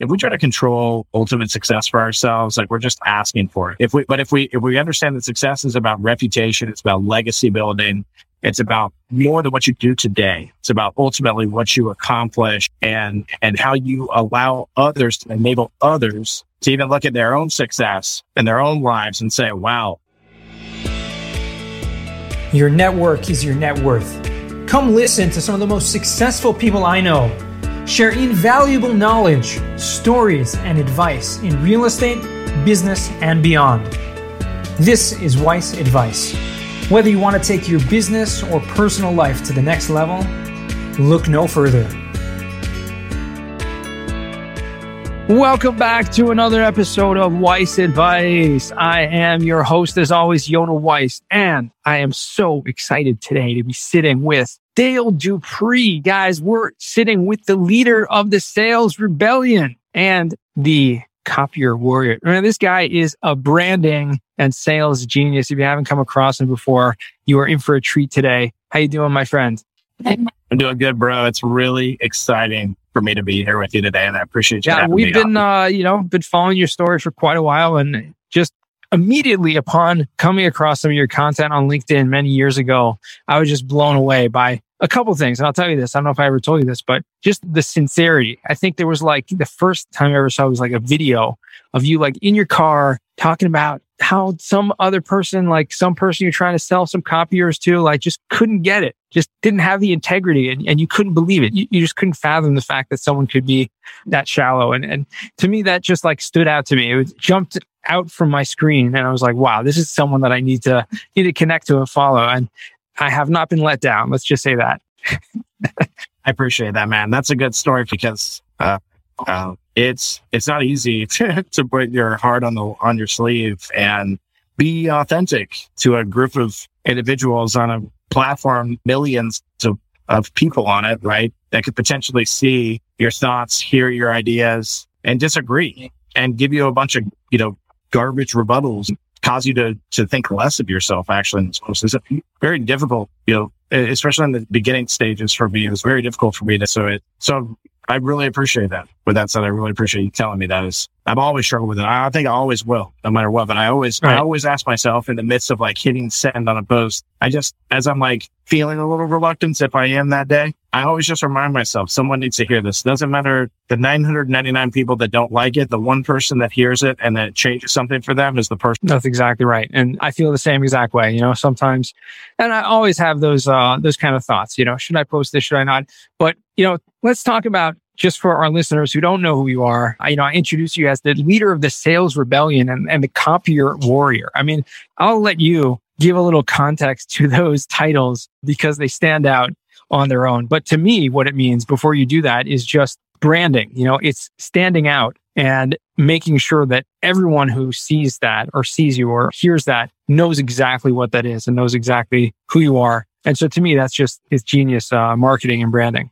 if we try to control ultimate success for ourselves, like we're just asking for it. If we, but if we, if we understand that success is about reputation, it's about legacy building, it's about more than what you do today. It's about ultimately what you accomplish and, and how you allow others to enable others to even look at their own success and their own lives and say, wow. Your network is your net worth. Come listen to some of the most successful people I know share invaluable knowledge, stories, and advice in real estate, business, and beyond. This is Weiss Advice. Whether you want to take your business or personal life to the next level, look no further. Welcome back to another episode of Weiss Advice. I am your host, as always, Yonah Weiss, and I am so excited today to be sitting with Dale Dupree. Guys, we're sitting with the leader of the sales rebellion and the copier warrior. Now, this guy is a branding and sales genius. If you haven't come across him before, you are in for a treat today. How you doing, my friend? I'm doing good, bro. It's really exciting for me to be here with you today, and I appreciate you. Yeah, we've been, uh, you know, been following your story for quite a while, and just immediately upon coming across some of your content on LinkedIn many years ago, I was just blown away by a couple things. And I'll tell you this. I don't know if I ever told you this, but just the sincerity. I think there was like the first time I ever saw was like a video of you like in your car talking about how some other person, like some person you're trying to sell some copiers to, like just couldn't get it, just didn't have the integrity and, and you couldn't believe it. You, you just couldn't fathom the fact that someone could be that shallow. And, and to me, that just like stood out to me. It jumped out from my screen and I was like, wow, this is someone that I need to, need to connect to and follow. And I have not been let down. Let's just say that. I appreciate that, man. That's a good story because, uh, uh, it's it's not easy to, to put your heart on the on your sleeve and be authentic to a group of individuals on a platform, millions of, of people on it, right? That could potentially see your thoughts, hear your ideas, and disagree, and give you a bunch of you know garbage rebuttals, cause you to to think less of yourself. Actually, in this post. it's very difficult, you know, especially in the beginning stages for me. It was very difficult for me to so it so I really appreciate that. With that said, I really appreciate you telling me that is, I've always struggled with it. I, think I always will, no matter what, but I always, right. I always ask myself in the midst of like hitting send on a post, I just, as I'm like feeling a little reluctance, if I am that day, I always just remind myself, someone needs to hear this. Doesn't matter the 999 people that don't like it. The one person that hears it and that it changes something for them is the person. That's exactly right. And I feel the same exact way, you know, sometimes, and I always have those, uh, those kind of thoughts, you know, should I post this? Should I not? But, you know, let's talk about just for our listeners who don't know who you are, I, you know, I introduce you as the leader of the sales rebellion and, and the copier warrior. I mean, I'll let you give a little context to those titles because they stand out on their own. But to me, what it means before you do that is just branding. You know, it's standing out and making sure that everyone who sees that or sees you or hears that knows exactly what that is and knows exactly who you are. And so to me, that's just it's genius uh, marketing and branding.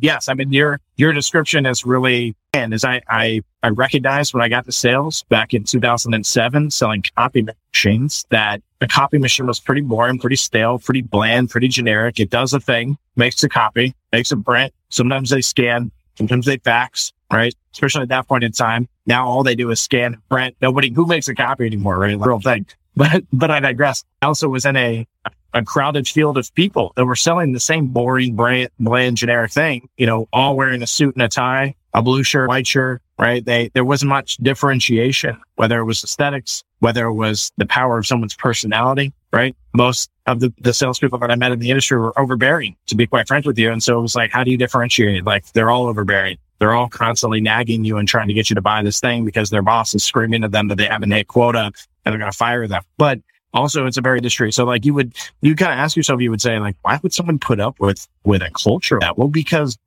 Yes, I mean your your description is really and as I, I I recognized when I got the sales back in 2007 selling copy machines that the copy machine was pretty boring, pretty stale, pretty bland, pretty generic. It does a thing, makes a copy, makes a print. Sometimes they scan, sometimes they fax, right? Especially at that point in time. Now all they do is scan print. Nobody who makes a copy anymore, right? Real thing. But but I digress. I also was in a a crowded field of people that were selling the same boring, bland, bland, generic thing, you know, all wearing a suit and a tie, a blue shirt, white shirt, right? They, there wasn't much differentiation, whether it was aesthetics, whether it was the power of someone's personality, right? Most of the, the salespeople that I met in the industry were overbearing, to be quite frank with you. And so it was like, how do you differentiate? Like they're all overbearing. They're all constantly nagging you and trying to get you to buy this thing because their boss is screaming at them that they haven't hit quota and they're going to fire them. But also it's a very industry. So like you would, you kind of ask yourself, you would say like, why would someone put up with, with a culture that? Well, because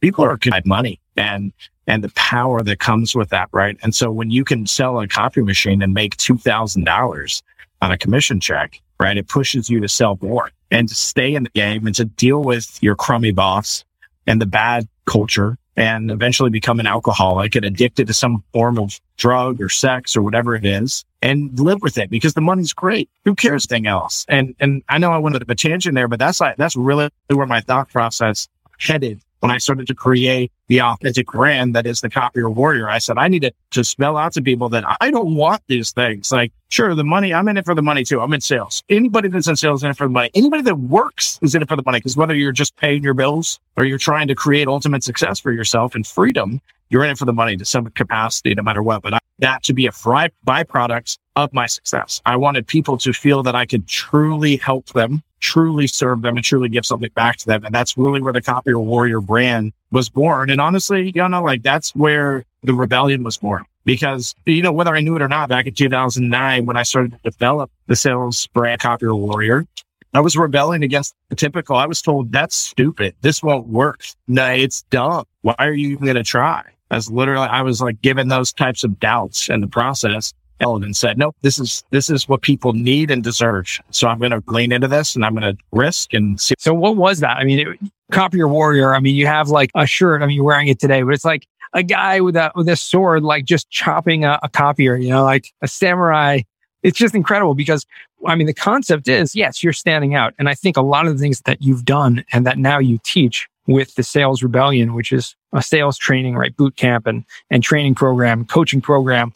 people are good at money and, and the power that comes with that. Right. And so when you can sell a copy machine and make $2,000 on a commission check, right, it pushes you to sell more and to stay in the game and to deal with your crummy boss and the bad culture and eventually become an alcoholic and addicted to some form of drug or sex or whatever it is and live with it because the money's great. Who cares anything else? And, and I know I went a tangent there, but that's like, that's really where my thought process headed when I started to create the authentic brand that is the copier warrior, I said, I need to, to spell out to people that I don't want these things. Like, sure, the money, I'm in it for the money too. I'm in sales. Anybody that's in sales is in it for the money. Anybody that works is in it for the money. Cause whether you're just paying your bills or you're trying to create ultimate success for yourself and freedom, you're in it for the money to some capacity, no matter what. But I, that to be a fry, byproduct of my success. I wanted people to feel that I could truly help them truly serve them and truly give something back to them. And that's really where the Copier Warrior brand was born. And honestly, you know, like that's where the rebellion was born. Because, you know, whether I knew it or not, back in 2009, when I started to develop the sales brand Copier Warrior, I was rebelling against the typical. I was told that's stupid. This won't work. No, it's dumb. Why are you even going to try? As literally, I was like given those types of doubts in the process and said, nope, this is, this is what people need and deserve. So I'm going to lean into this and I'm going to risk and see. So what was that? I mean, it, Copier Warrior. I mean, you have like a shirt. I mean, you're wearing it today, but it's like a guy with a, with a sword, like just chopping a, a copier, you know, like a samurai. It's just incredible because I mean, the concept is, yes, you're standing out. And I think a lot of the things that you've done and that now you teach with the sales rebellion, which is a sales training, right? Boot camp and, and training program, coaching program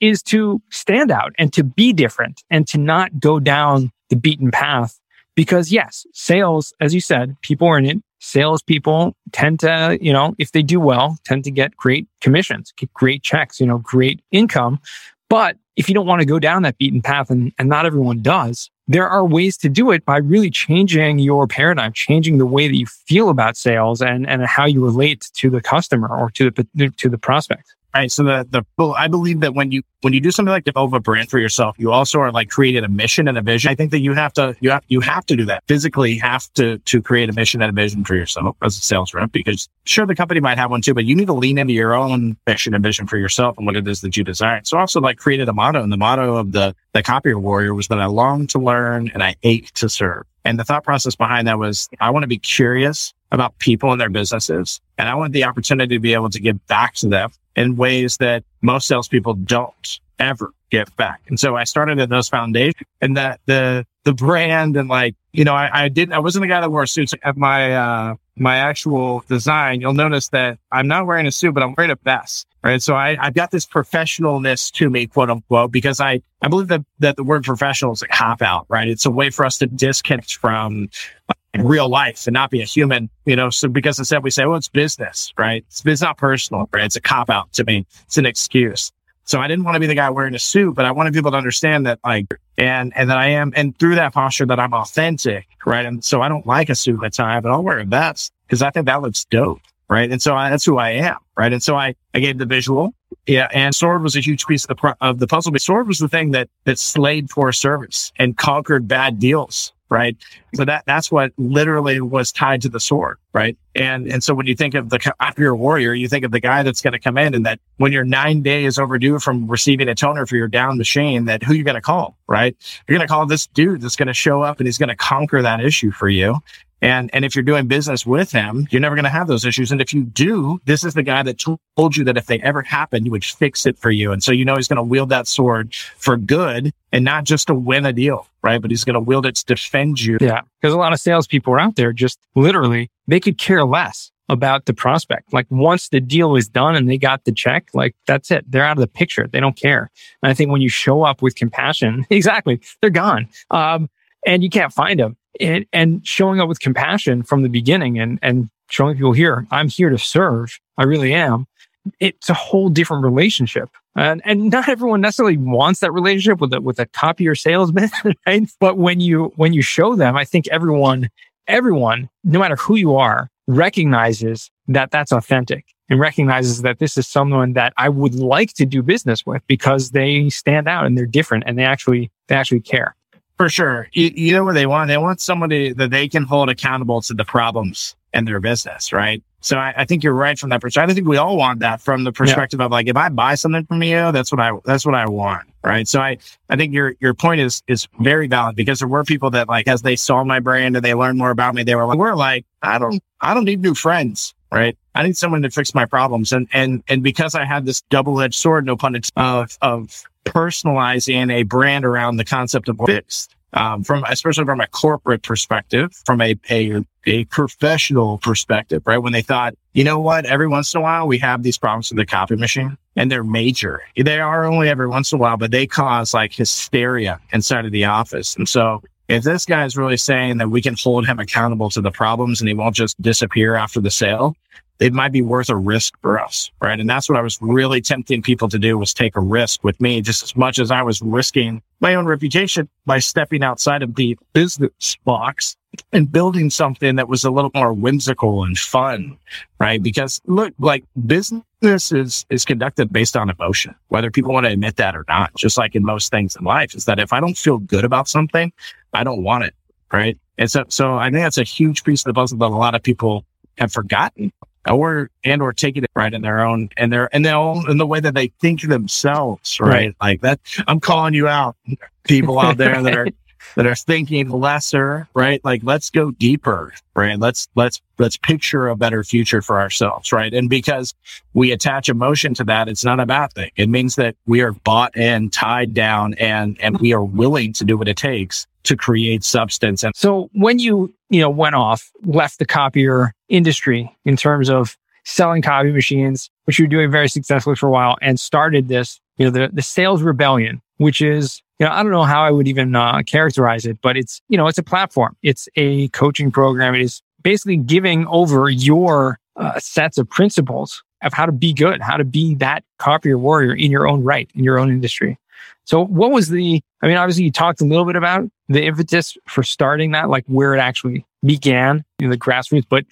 is to stand out and to be different and to not go down the beaten path. Because yes, sales, as you said, people are in it. Salespeople tend to, you know, if they do well, tend to get great commissions, get great checks, you know, great income. But if you don't want to go down that beaten path, and, and not everyone does, there are ways to do it by really changing your paradigm, changing the way that you feel about sales and, and how you relate to the customer or to the, to the prospect. Right. So the, the, I believe that when you, when you do something like develop a brand for yourself, you also are like creating a mission and a vision. I think that you have to, you have, you have to do that physically have to, to create a mission and a vision for yourself as a sales rep, because sure, the company might have one too, but you need to lean into your own mission and vision for yourself and what it is that you desire. So also like created a motto and the motto of the, the copier warrior was that I long to learn and I ache to serve. And the thought process behind that was I want to be curious about people and their businesses. And I want the opportunity to be able to give back to them in ways that most salespeople don't ever give back. And so I started at those foundations and that the, the brand and like, you know, I, I didn't, I wasn't the guy that wore suits at my, uh, my actual design. You'll notice that I'm not wearing a suit, but I'm wearing a vest. Right. So I, I've got this professionalness to me, quote unquote, because I, I believe that, that the word professional is a cop out, right? It's a way for us to disconnect from real life and not be a human, you know, so because instead we say, well, it's business, right? It's, it's not personal, right? It's a cop out to me. It's an excuse. So I didn't want to be the guy wearing a suit, but I wanted people to understand that like, and, and that I am, and through that posture that I'm authentic, right? And so I don't like a suit and tie, but I'll wear a vest because I think that looks dope. Right. And so I, that's who I am. Right. And so I, I gave the visual. Yeah. And sword was a huge piece of the, of the puzzle. But sword was the thing that, that slayed poor service and conquered bad deals right? So that that's what literally was tied to the sword, right? And and so when you think of the copier warrior, you think of the guy that's going to come in, and that when you're nine days overdue from receiving a toner for your down machine, that who you're going to call, right? You're going to call this dude that's going to show up and he's going to conquer that issue for you. And, and if you're doing business with him, you're never going to have those issues. And if you do, this is the guy that told you that if they ever happen, he would fix it for you. And so, you know, he's going to wield that sword for good and not just to win a deal, right? But he's going to wield it to defend you. Yeah. Because a lot of salespeople are out there just literally, they could care less about the prospect. Like once the deal is done and they got the check, like that's it. They're out of the picture. They don't care. And I think when you show up with compassion, exactly, they're gone. Um, and you can't find them and, and showing up with compassion from the beginning and, and showing people here, I'm here to serve. I really am. It's a whole different relationship. And, and not everyone necessarily wants that relationship with a, with a copier salesman, right? But when you, when you show them, I think everyone, everyone, no matter who you are, recognizes that that's authentic and recognizes that this is someone that I would like to do business with because they stand out and they're different and they actually, they actually care. For sure. You, you, know what they want? They want somebody that they can hold accountable to the problems in their business, right? So I, I think you're right from that perspective. I think we all want that from the perspective yeah. of like, if I buy something from you, that's what I, that's what I want. Right. So I, I think your, your point is, is very valid because there were people that like, as they saw my brand and they learned more about me, they were like, we're like, I don't, I don't need new friends. Right. I need someone to fix my problems. And, and, and because I had this double edged sword, no pun intended, of, of personalizing a brand around the concept of fixed. um, from especially from a corporate perspective, from a, a a professional perspective, right? When they thought, you know what, every once in a while we have these problems with the copy machine, and they're major. They are only every once in a while, but they cause like hysteria inside of the office. And so if this guy is really saying that we can hold him accountable to the problems and he won't just disappear after the sale, it might be worth a risk for us. Right. And that's what I was really tempting people to do was take a risk with me just as much as I was risking my own reputation by stepping outside of the business box and building something that was a little more whimsical and fun. Right. Because look, like business is, is conducted based on emotion, whether people want to admit that or not, just like in most things in life is that if I don't feel good about something, I don't want it. Right. And so, so I think that's a huge piece of the puzzle that a lot of people have forgotten or and or taking it right in their own and their and their own in the way that they think themselves, right? right? Like that. I'm calling you out, people out there that are that are thinking lesser, right? Like let's go deeper, right? Let's let's let's picture a better future for ourselves, right? And because we attach emotion to that, it's not a bad thing. It means that we are bought and tied down and and we are willing to do what it takes to create substance. And so when you, you know, went off, left the copier industry in terms of selling copy machines, which you were doing very successfully for a while and started this, you know, the, the sales rebellion, which is, you know, I don't know how I would even uh, characterize it, but it's, you know, it's a platform. It's a coaching program. It is basically giving over your uh, sets of principles of how to be good, how to be that copier warrior in your own right, in your own industry. So what was the, I mean, obviously you talked a little bit about the impetus for starting that, like where it actually began, in the grassroots, but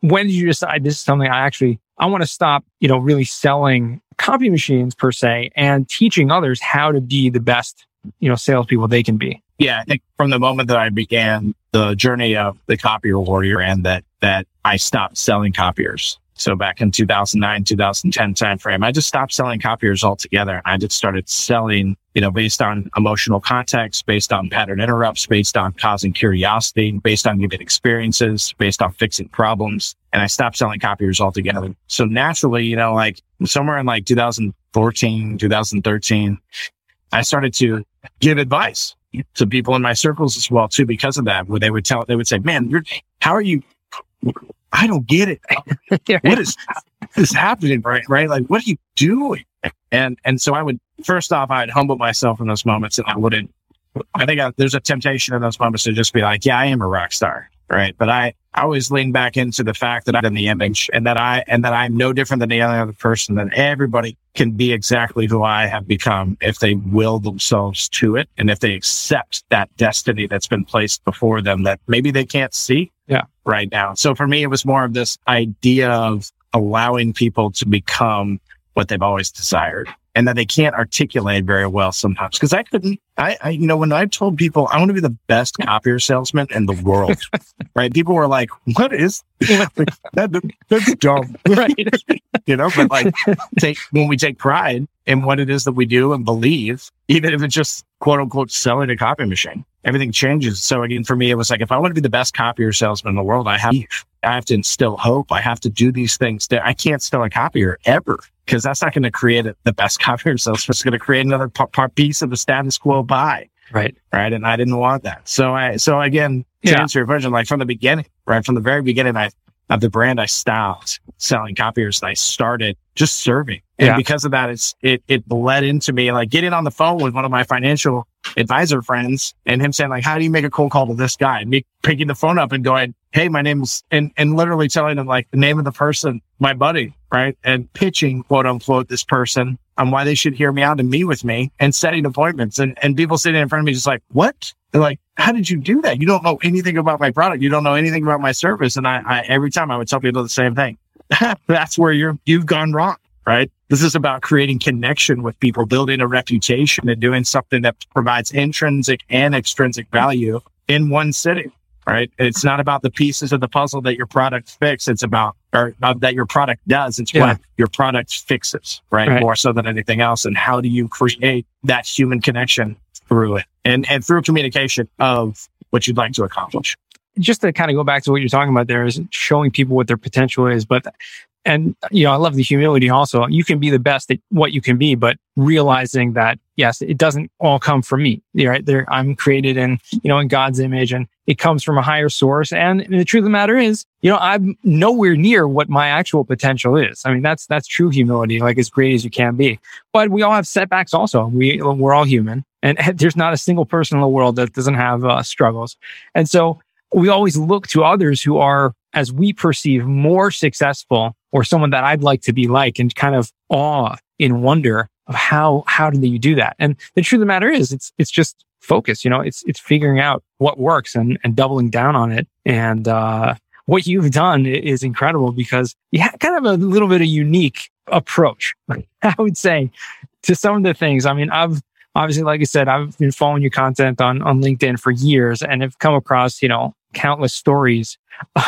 when did you decide this is something I actually, I want to stop, you know, really selling copy machines per se and teaching others how to be the best, you know, salespeople they can be? Yeah. I think from the moment that I began the journey of the copier warrior and that, that I stopped selling copiers so back in 2009, 2010 timeframe, I just stopped selling copiers altogether. I just started selling, you know, based on emotional context, based on pattern interrupts, based on causing curiosity, based on giving experiences, based on fixing problems. And I stopped selling copiers altogether. So naturally, you know, like somewhere in like 2014, 2013, I started to give advice to people in my circles as well too, because of that, where they would tell, they would say, man, you're, how are you, I don't get it. what is, is happening? Right. Right. Like, what are you doing? And, and so I would, first off, I'd humble myself in those moments and I wouldn't, I think I, there's a temptation in those moments to just be like, yeah, I am a rock star. Right. But I, I always lean back into the fact that I'm in the image and that I, and that I'm no different than any other person, than everybody can be exactly who I have become if they will themselves to it. And if they accept that destiny that's been placed before them that maybe they can't see yeah. right now. So for me, it was more of this idea of allowing people to become what they've always desired and that they can't articulate very well sometimes. Cause I couldn't, I, I, you know, when I told people I want to be the best copier salesman in the world, right? People were like, what is that? That's dumb. Right. you know, but like take, when we take pride in what it is that we do and believe, even if it's just quote unquote selling a copy machine, everything changes. So again, for me, it was like, if I want to be the best copier salesman in the world, I have, I have to instill hope. I have to do these things that I can't sell a copier ever because that's not going to create a, the best copier salesman. It's just going to create another part, piece of the status quo buy. Right. Right. And I didn't want that. So I, so again, to yeah. answer your question, like from the beginning, right from the very beginning, I, of the brand, I stopped selling copiers and I started just serving. And yeah. because of that, it's, it, it bled into me like getting on the phone with one of my financial advisor friends and him saying like, how do you make a cold call to this guy? And me picking the phone up and going, Hey, my name's and, and literally telling him like the name of the person, my buddy, right? And pitching quote unquote this person on why they should hear me out and meet with me and setting appointments and, and people sitting in front of me just like, what? They're like, how did you do that? You don't know anything about my product. You don't know anything about my service. And I, I every time I would tell people the same thing. That's where you're, you've gone wrong, right? This is about creating connection with people, building a reputation and doing something that provides intrinsic and extrinsic value in one sitting, right? It's not about the pieces of the puzzle that your product fixes. It's about, or uh, that your product does. It's yeah. what your product fixes, right? right? More so than anything else. And how do you create that human connection through it and, and through communication of what you'd like to accomplish? Just to kind of go back to what you're talking about there is showing people what their potential is. But and, you know, I love the humility also. You can be the best at what you can be, but realizing that, yes, it doesn't all come from me, right? There, I'm created in, you know, in God's image and it comes from a higher source. And the truth of the matter is, you know, I'm nowhere near what my actual potential is. I mean, that's, that's true humility, like as great as you can be. But we all have setbacks also. We, we're all human and there's not a single person in the world that doesn't have uh, struggles. And so we always look to others who are, as we perceive, more successful or someone that I'd like to be like and kind of awe in wonder of how, how do you do that? And the truth of the matter is it's, it's just focus, you know, it's, it's figuring out what works and, and doubling down on it. And, uh, what you've done is incredible because you have kind of a little bit of unique approach, I would say to some of the things. I mean, I've, obviously, like I said, I've been following your content on, on LinkedIn for years and have come across, you know, countless stories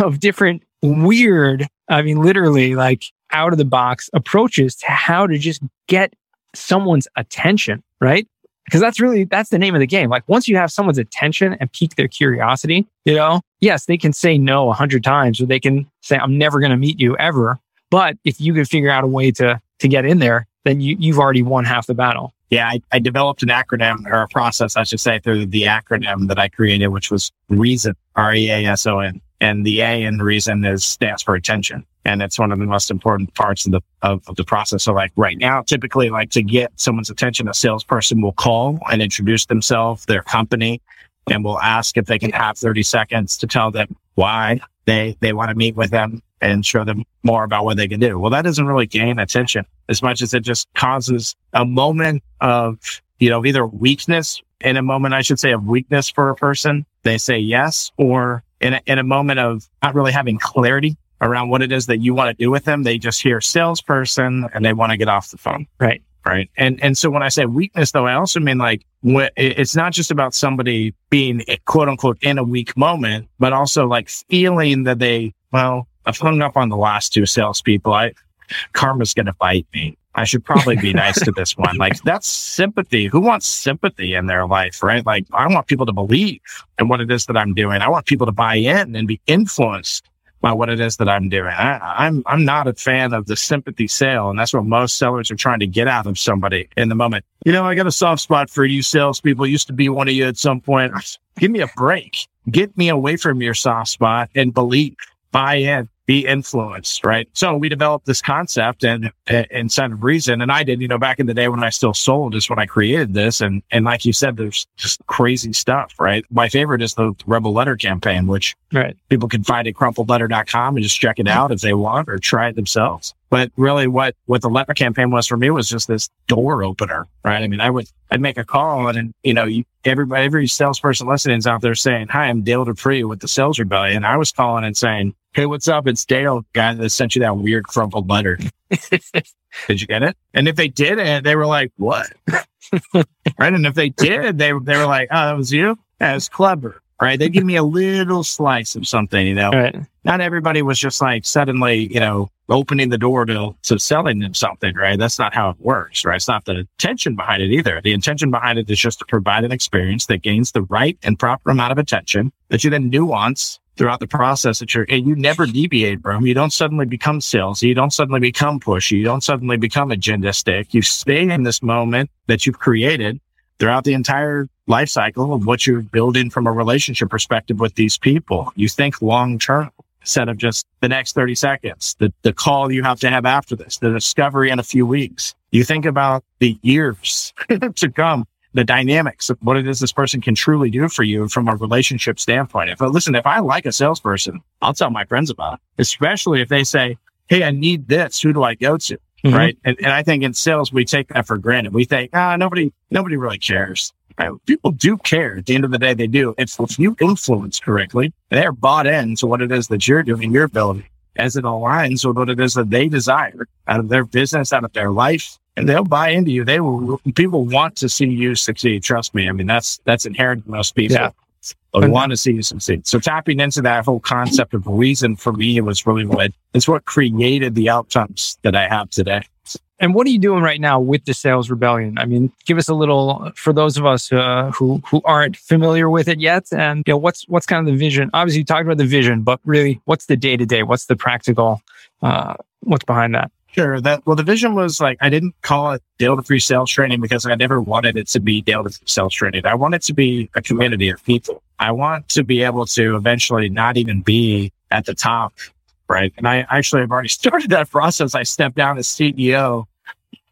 of different weird, I mean, literally like out of the box approaches to how to just get someone's attention, right? Because that's really, that's the name of the game. Like once you have someone's attention and pique their curiosity, you know, yes, they can say no a hundred times or they can say, I'm never going to meet you ever. But if you can figure out a way to, to get in there, then you, you've already won half the battle. Yeah, I, I, developed an acronym or a process, I should say, through the acronym that I created, which was Reason, R-E-A-S-O-N. And the A in Reason is stands for attention. And it's one of the most important parts of the, of, of the process. So like right now, typically like to get someone's attention, a salesperson will call and introduce themselves, their company, and will ask if they can have 30 seconds to tell them why they, they want to meet with them and show them more about what they can do. Well, that doesn't really gain attention as much as it just causes a moment of, you know, either weakness in a moment, I should say of weakness for a person. They say yes, or in a, in a moment of not really having clarity around what it is that you want to do with them. They just hear salesperson and they want to get off the phone. Right. Right. And, and so when I say weakness, though, I also mean like it's not just about somebody being quote unquote in a weak moment, but also like feeling that they, well, I've hung up on the last two salespeople. I, karma's to bite me. I should probably be nice to this one. Like that's sympathy. Who wants sympathy in their life, right? Like I want people to believe in what it is that I'm doing. I want people to buy in and be influenced by what it is that I'm doing. I, I'm, I'm not a fan of the sympathy sale. And that's what most sellers are trying to get out of somebody in the moment. You know, I got a soft spot for you salespeople. Used to be one of you at some point. Give me a break. Get me away from your soft spot and believe, buy in, be influenced, right? So we developed this concept and, inside of reason. And I did, you know, back in the day when I still sold is when I created this. And, and like you said, there's just crazy stuff, right? My favorite is the rebel letter campaign, which right. people can find at crumpledletter.com and just check it out if they want or try it themselves. But really what, what the letter campaign was for me was just this door opener, right? I mean, I would, I'd make a call and, and you know, you, everybody, every salesperson listening is out there saying, hi, I'm Dale Dupree with the sales rebellion. I was calling and saying, Hey, what's up? It's Dale, guy that sent you that weird crumpled letter. did you get it? And if they did it, they were like, what? right. And if they did, they, they were like, oh, that was you? That was clever right? They give me a little slice of something, you know. Right. Not everybody was just like suddenly, you know, opening the door to, to selling them something, right? That's not how it works, right? It's not the intention behind it either. The intention behind it is just to provide an experience that gains the right and proper amount of attention that you then nuance throughout the process that you're, and you never deviate from. You don't suddenly become salesy. You don't suddenly become pushy. You don't suddenly become agendistic. You stay in this moment that you've created throughout the entire life cycle of what you're building from a relationship perspective with these people. You think long term instead of just the next 30 seconds, the, the call you have to have after this, the discovery in a few weeks. You think about the years to come, the dynamics of what it is this person can truly do for you from a relationship standpoint. If listen, if I like a salesperson, I'll tell my friends about it, especially if they say, Hey, I need this. Who do I go to? Mm-hmm. Right. And, and I think in sales, we take that for granted. We think, ah, nobody, nobody really cares. Right? People do care. At the end of the day, they do. If, if you influence correctly, they're bought into what it is that you're doing, your ability as it aligns with what it is that they desire out of their business, out of their life, and they'll buy into you. They will, people want to see you succeed. Trust me. I mean, that's, that's inherent in most people. Yeah. We want to see you succeed. So tapping into that whole concept of reason for me it was really what it's what created the outcomes that I have today. And what are you doing right now with the sales rebellion? I mean, give us a little for those of us uh, who who aren't familiar with it yet. And you know, what's what's kind of the vision? Obviously, you talked about the vision, but really, what's the day to day? What's the practical? Uh, what's behind that? Sure. That well, the vision was like I didn't call it Dale Dupree Sales Training because I never wanted it to be Dale Dupree Sales Training. I want it to be a community of people. I want to be able to eventually not even be at the top, right? And I actually have already started that process. I stepped down as CEO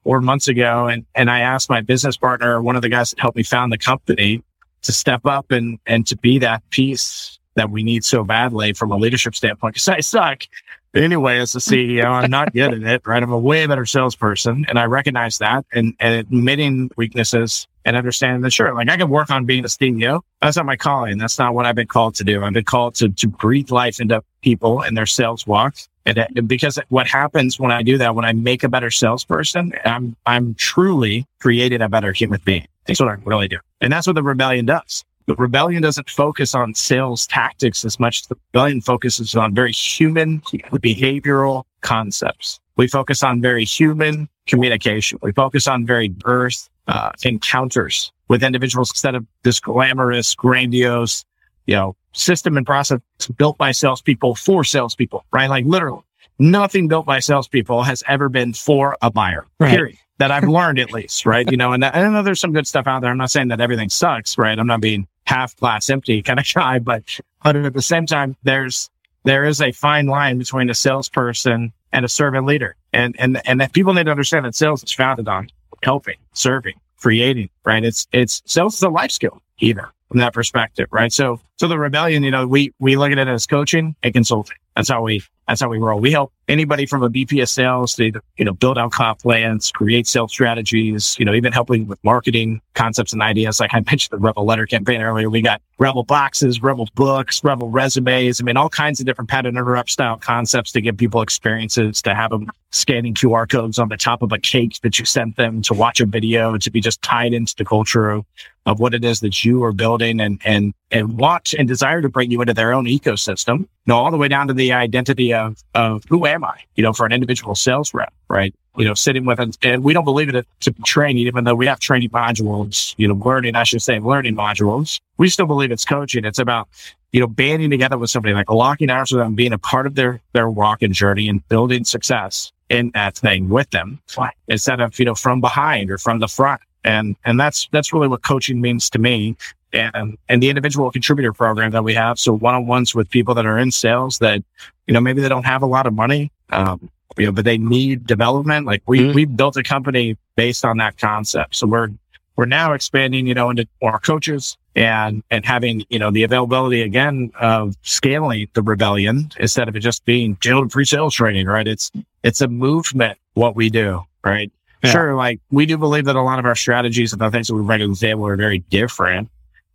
four months ago, and and I asked my business partner, one of the guys that helped me found the company, to step up and and to be that piece that we need so badly from a leadership standpoint. Because I suck anyway, as a CEO, I'm not good at it, right? I'm a way better salesperson and I recognize that and, and admitting weaknesses and understanding that, sure, like I can work on being a CEO. That's not my calling. That's not what I've been called to do. I've been called to, to breathe life into people and their sales walks. And, and because what happens when I do that, when I make a better salesperson, I'm, I'm truly creating a better human being. That's what I really do. And that's what the rebellion does. The rebellion doesn't focus on sales tactics as much. As the rebellion focuses on very human behavioral concepts. We focus on very human communication. We focus on very earth uh, encounters with individuals instead of this glamorous, grandiose, you know, system and process built by salespeople for salespeople, right? Like literally nothing built by salespeople has ever been for a buyer, right. period that I've learned at least, right? You know, and I know there's some good stuff out there. I'm not saying that everything sucks, right? I'm not being half glass empty kind of guy, but, but at the same time, there's, there is a fine line between a salesperson and a servant leader. And, and, and that people need to understand that sales is founded on helping, serving, creating, right? It's, it's sales is a life skill either from that perspective, right? So, so the rebellion, you know, we, we look at it as coaching and consulting. That's how we, that's how we roll. We help anybody from a of sales to, you know, build out comp plans, create sales strategies, you know, even helping with marketing concepts and ideas. Like I mentioned the Rebel letter campaign earlier. We got Rebel boxes, Rebel books, Rebel resumes. I mean, all kinds of different pattern interrupt style concepts to give people experiences, to have them scanning QR codes on the top of a cake that you sent them to watch a video, to be just tied into the culture of, of what it is that you are building and, and, and want and desire to bring you into their own ecosystem. You know, all the way down to the identity of, of who am I, you know, for an individual sales rep, right? You know, sitting with, and, and we don't believe it to be training, even though we have training modules, you know, learning, I should say learning modules. We still believe it's coaching. It's about, you know, banding together with somebody like locking arms with them, being a part of their, their walk and journey and building success in that thing with them instead of, you know, from behind or from the front. And, and that's, that's really what coaching means to me and, and the individual contributor program that we have. So one-on-ones with people that are in sales that, you know, maybe they don't have a lot of money, um, you know, but they need development. Like we, mm-hmm. we built a company based on that concept. So we're, we're now expanding, you know, into more coaches and, and having, you know, the availability again of scaling the rebellion instead of it just being Dale Dupree sales training, right? It's, it's a movement, what we do, right? Yeah. Sure. Like we do believe that a lot of our strategies and the things that we bring to the table are very different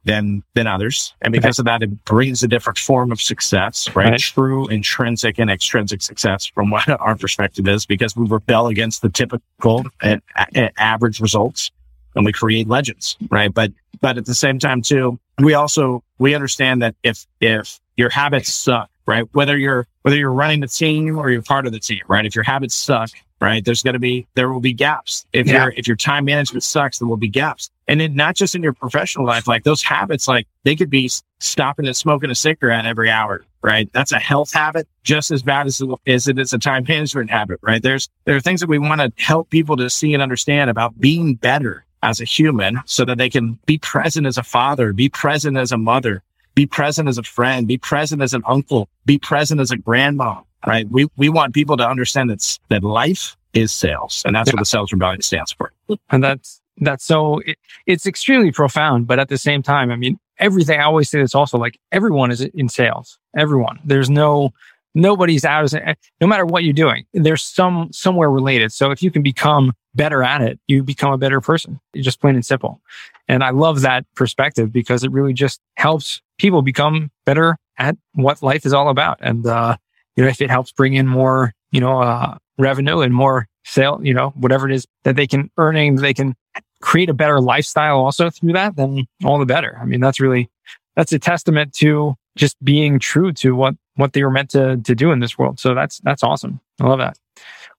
than than others. And because okay. of that, it brings a different form of success, right? right? True intrinsic and extrinsic success from what our perspective is, because we rebel against the typical and, and average results and we create legends, right? But but at the same time too, we also we understand that if if your habits suck, right? Whether you're whether you're running the team or you're part of the team, right? If your habits suck, right? There's going to be, there will be gaps. If yeah. your, if your time management sucks, there will be gaps. And then not just in your professional life, like those habits, like they could be stopping and smoking a cigarette every hour, right? That's a health habit just as bad as, as it is a time management habit, right? There's, there are things that we want to help people to see and understand about being better as a human so that they can be present as a father, be present as a mother, be present as a friend, be present as an uncle, be present as a grandma, right? We, we want people to understand that, that life is sales and that's yeah. what the sales rebellion stands for. And that's, that's so it, it's extremely profound, but at the same time, I mean, everything I always say this also like everyone is in sales. Everyone. There's no, nobody's out of no matter what you're doing. There's some, somewhere related. So if you can become better at it, you become a better person. Just plain and simple. And I love that perspective because it really just helps people become better at what life is all about. And, uh, you know, if it helps bring in more, you know, uh, revenue and more sale, you know, whatever it is that they can earning, they can create a better lifestyle also through that, then all the better. I mean, that's really, that's a testament to just being true to what, what they were meant to, to do in this world. So that's, that's awesome. I love that.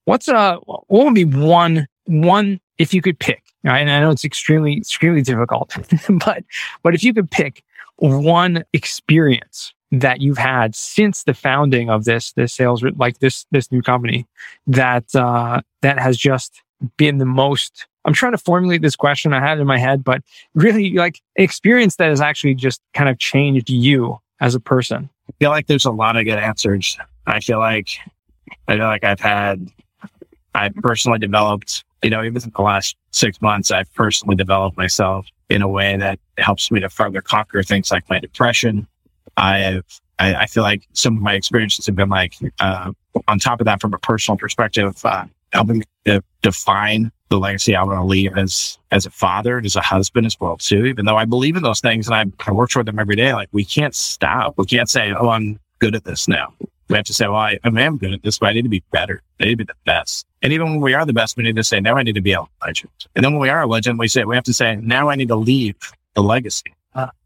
What's, uh, what would be one, one, if you could pick, right? And I know it's extremely, extremely difficult, but, but if you could pick one experience that you've had since the founding of this, this sales, like this, this new company that, uh, that has just been the most I'm trying to formulate this question. I had in my head, but really like experience that has actually just kind of changed you as a person. I feel like there's a lot of good answers. I feel like, I feel like I've had, I've personally developed, you know, even in the last six months, I've personally developed myself in a way that helps me to further conquer things like my depression. I have, I, I feel like some of my experiences have been like, uh, on top of that, from a personal perspective, uh, helping me to define the legacy I want to leave as as a father and as a husband as well too. Even though I believe in those things and I, I work toward them every day, like we can't stop. We can't say, "Oh, I'm good at this now." We have to say, "Well, I, I am good at this, but I need to be better. I need to be the best." And even when we are the best, we need to say, "Now I need to be a legend." And then when we are a legend, we say we have to say, "Now I need to leave the legacy."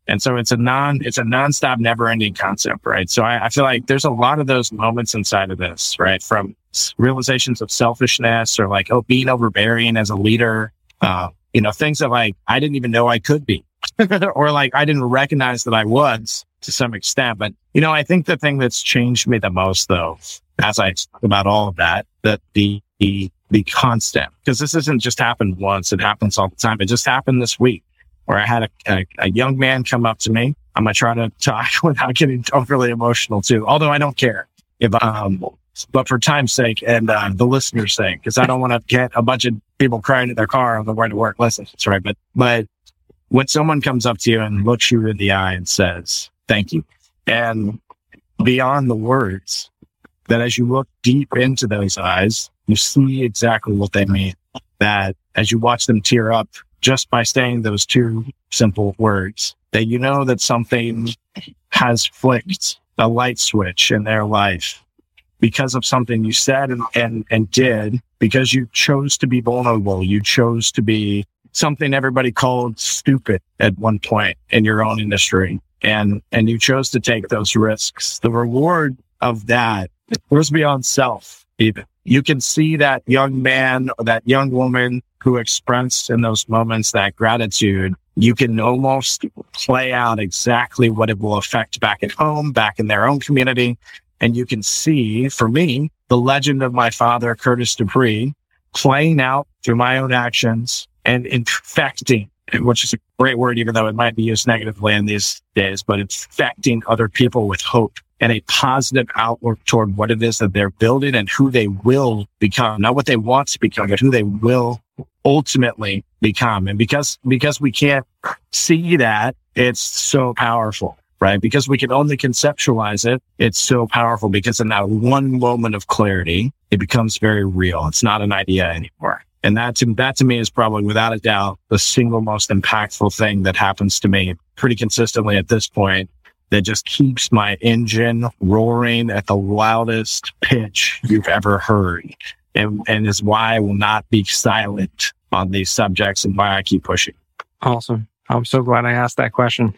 And so it's a non, it's a nonstop, never ending concept, right? So I, I feel like there's a lot of those moments inside of this, right? From realizations of selfishness or like, oh, being overbearing as a leader, uh, you know, things that like I didn't even know I could be or like I didn't recognize that I was to some extent. But, you know, I think the thing that's changed me the most though, as I talk about all of that, that the, the, the constant, because this isn't just happened once. It happens all the time. It just happened this week where I had a, a, a young man come up to me. I'm going to try to talk without getting overly emotional too, although I don't care if, um, but for time's sake and uh, the listener's sake, because I don't want to get a bunch of people crying in their car on the way to work. Listen, that's right. But, but when someone comes up to you and looks you in the eye and says, thank you. And beyond the words, that as you look deep into those eyes, you see exactly what they mean. That as you watch them tear up just by saying those two simple words, that you know that something has flicked a light switch in their life because of something you said and, and, and did because you chose to be vulnerable. You chose to be something everybody called stupid at one point in your own industry. And, and you chose to take those risks. The reward of that goes beyond self even. You can see that young man or that young woman who expressed in those moments that gratitude. You can almost play out exactly what it will affect back at home, back in their own community, and you can see for me, the legend of my father, Curtis Dupree, playing out through my own actions and infecting, which is a great word, even though it might be used negatively in these days, but infecting other people with hope and a positive outlook toward what it is that they're building and who they will become, not what they want to become, but who they will ultimately become. And because, because we can't see that, it's so powerful right? Because we can only conceptualize it. It's so powerful because in that one moment of clarity, it becomes very real. It's not an idea anymore. And that to, that to me is probably without a doubt the single most impactful thing that happens to me pretty consistently at this point that just keeps my engine roaring at the loudest pitch you've ever heard. And, and is why I will not be silent on these subjects and why I keep pushing. Awesome. I'm so glad I asked that question.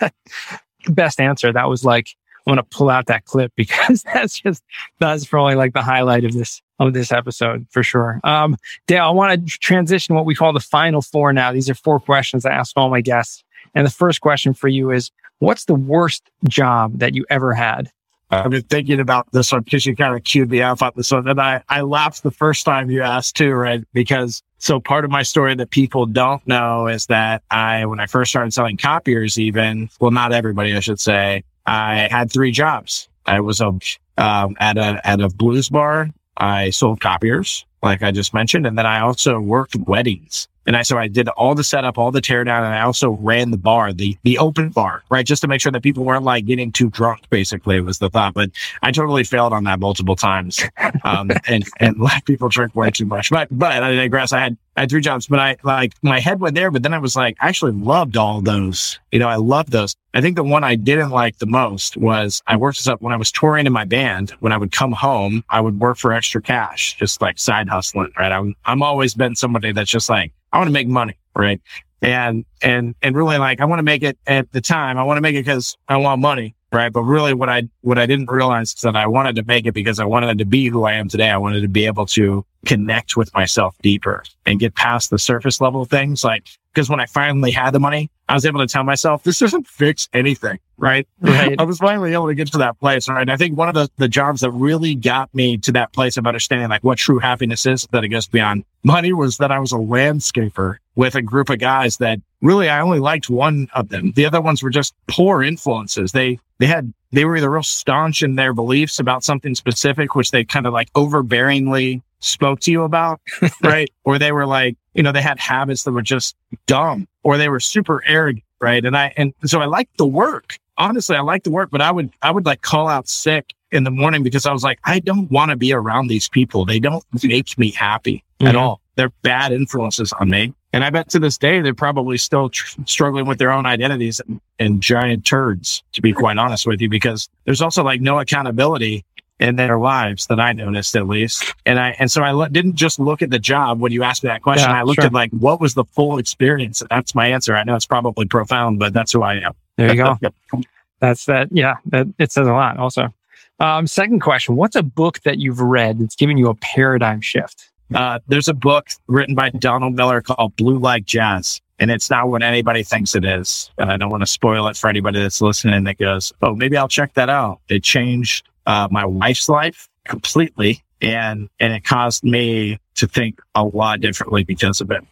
best answer. That was like, I want to pull out that clip because that's just, that's probably like the highlight of this, of this episode for sure. Um, Dale, I want to transition what we call the final four now. These are four questions I ask all my guests. And the first question for you is, what's the worst job that you ever had? I've been thinking about this one because you kind of queued me up on this one. And I, I laughed the first time you asked too, right? Because so part of my story that people don't know is that I, when I first started selling copiers, even, well, not everybody, I should say, I had three jobs. I was a, um, at a, at a blues bar. I sold copiers, like I just mentioned. And then I also worked weddings. And I, so I did all the setup, all the teardown, and I also ran the bar, the, the open bar, right? Just to make sure that people weren't like getting too drunk, basically was the thought. But I totally failed on that multiple times. Um, and, and let people drink way too much. But, but I digress. I had, I had three jobs, but I like my head went there, but then I was like, I actually loved all those. You know, I loved those. I think the one I didn't like the most was I worked this up when I was touring in my band. When I would come home, I would work for extra cash, just like side hustling, right? I'm, I'm always been somebody that's just like, I want to make money, right? and, and, and really like, I want to make it at the time. I want to make it because I want money. Right. But really what I, what I didn't realize is that I wanted to make it because I wanted to be who I am today. I wanted to be able to connect with myself deeper and get past the surface level things. Like, because when I finally had the money, I was able to tell myself, this doesn't fix anything. Right. Right. I was finally able to get to that place. Right. And I think one of the, the jobs that really got me to that place of understanding like what true happiness is that it goes beyond money was that I was a landscaper with a group of guys that really I only liked one of them. The other ones were just poor influences. They, they had, they were either real staunch in their beliefs about something specific, which they kind of like overbearingly spoke to you about. right. Or they were like, you know, they had habits that were just dumb or they were super arrogant. Right. And I, and so I liked the work. Honestly, I liked the work, but I would, I would like call out sick in the morning because I was like, I don't want to be around these people. They don't make me happy at Mhm. all. They're bad influences on me. And I bet to this day, they're probably still tr- struggling with their own identities and, and giant turds, to be quite honest with you, because there's also like no accountability in their lives that I noticed at least. And I, and so I lo- didn't just look at the job when you asked me that question. Yeah, I looked sure. at like, what was the full experience? And that's my answer. I know it's probably profound, but that's who I am. There you go. That's that. Yeah. That it says a lot also. Um, second question. What's a book that you've read that's given you a paradigm shift? Uh, there's a book written by Donald Miller called Blue Like Jazz, and it's not what anybody thinks it is. I don't want to spoil it for anybody that's listening that goes, "Oh, maybe I'll check that out." It changed uh, my wife's life completely, and and it caused me to think a lot differently because of it.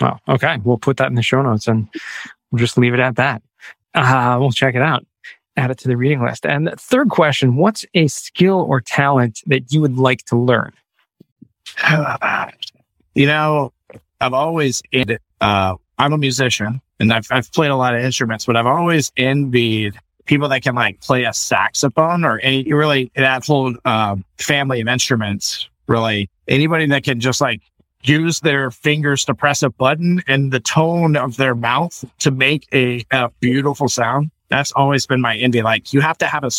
Well, okay. We'll put that in the show notes and we'll just leave it at that. Uh, we'll check it out. Add it to the reading list. And third question, what's a skill or talent that you would like to learn? you know, I've always, uh, I'm a musician and I've, I've played a lot of instruments, but I've always envied people that can like play a saxophone or any really that whole, um, family of instruments. Really anybody that can just like use their fingers to press a button and the tone of their mouth to make a, a beautiful sound. That's always been my envy. Like you have to have a,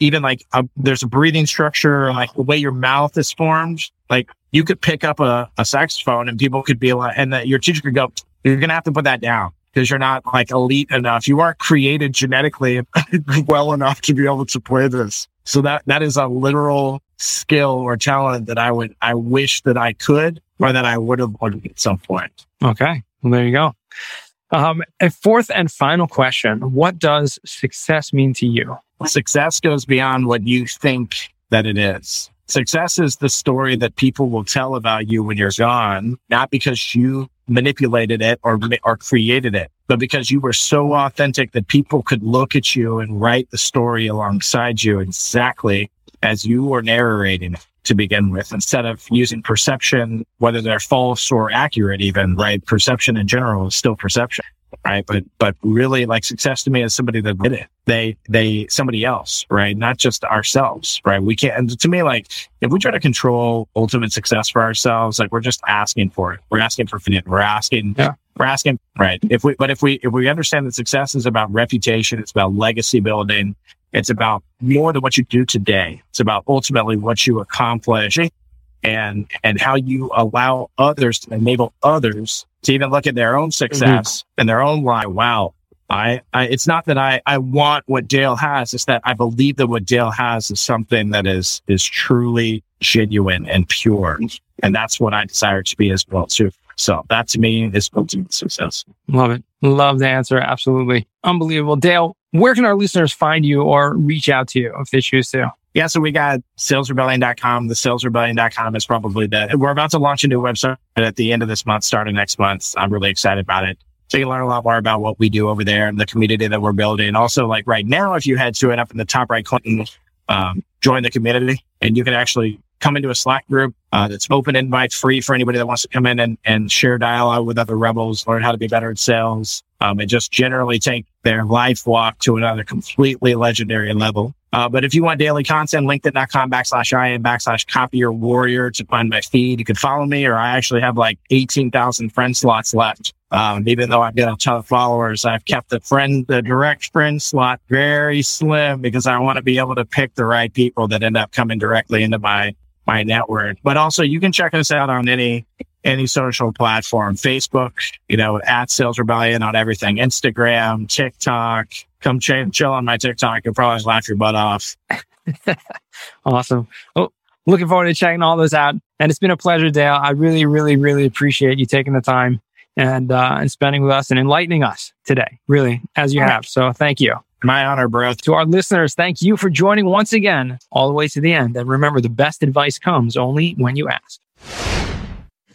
even like a, there's a breathing structure, like the way your mouth is formed. Like you could pick up a, a saxophone and people could be like, and the, your teacher could go, you're going to have to put that down because you're not like elite enough. You aren't created genetically well enough to be able to play this. So that, that is a literal skill or talent that I would, I wish that I could or that I would have learned at some point. Okay. Well, there you go. Um, a fourth and final question. What does success mean to you? Success goes beyond what you think that it is. Success is the story that people will tell about you when you're gone, not because you manipulated it or, or created it, but because you were so authentic that people could look at you and write the story alongside you exactly as you were narrating it to begin with, instead of using perception, whether they're false or accurate, even, right? Perception in general is still perception right? But but really, like success to me is somebody that did it. They they somebody else, right? Not just ourselves, right? We can't. And to me, like if we try to control ultimate success for ourselves, like we're just asking for it. We're asking for finite. We're asking. Yeah. We're asking, right? If we, but if we, if we understand that success is about reputation, it's about legacy building, it's about more than what you do today. It's about ultimately what you accomplish and, and how you allow others to enable others to even look at their own success mm-hmm. and their own life. Wow. I, I, it's not that I, I want what Dale has. It's that I believe that what Dale has is something that is, is truly genuine and pure. And that's what I desire to be as well too. So that to me is ultimate success. Love it. Love the answer. Absolutely. Unbelievable. Dale, where can our listeners find you or reach out to you if they choose to? Yeah, so we got salesrebellion.com. The salesrebellion.com is probably the, we're about to launch a new website at the end of this month, starting next month. I'm really excited about it. So you learn a lot more about what we do over there and the community that we're building. Also, like right now, if you head to it up in the top right corner, um, join the community and you can actually come into a Slack group uh, that's open invite free for anybody that wants to come in and, and share dialogue with other rebels, learn how to be better at sales, um, and just generally take their life walk to another completely legendary level. Uh, but if you want daily content, linkedin.com backslash I backslash copier warrior to find my feed. You can follow me or I actually have like 18,000 friend slots left. Um, even though I've got a ton of followers, I've kept the friend, the direct friend slot very slim because I want to be able to pick the right people that end up coming directly into my, my network. But also you can check us out on any, any social platform, Facebook, you know, at Sales Rebellion on everything, Instagram, TikTok. Come ch- chill on my TikTok. You'll probably laugh your butt off. awesome. Oh, looking forward to checking all those out. And it's been a pleasure, Dale. I really, really, really appreciate you taking the time and uh, and spending with us and enlightening us today. Really, as you have. So thank you. My honor, bro. To our listeners, thank you for joining once again, all the way to the end. And remember, the best advice comes only when you ask.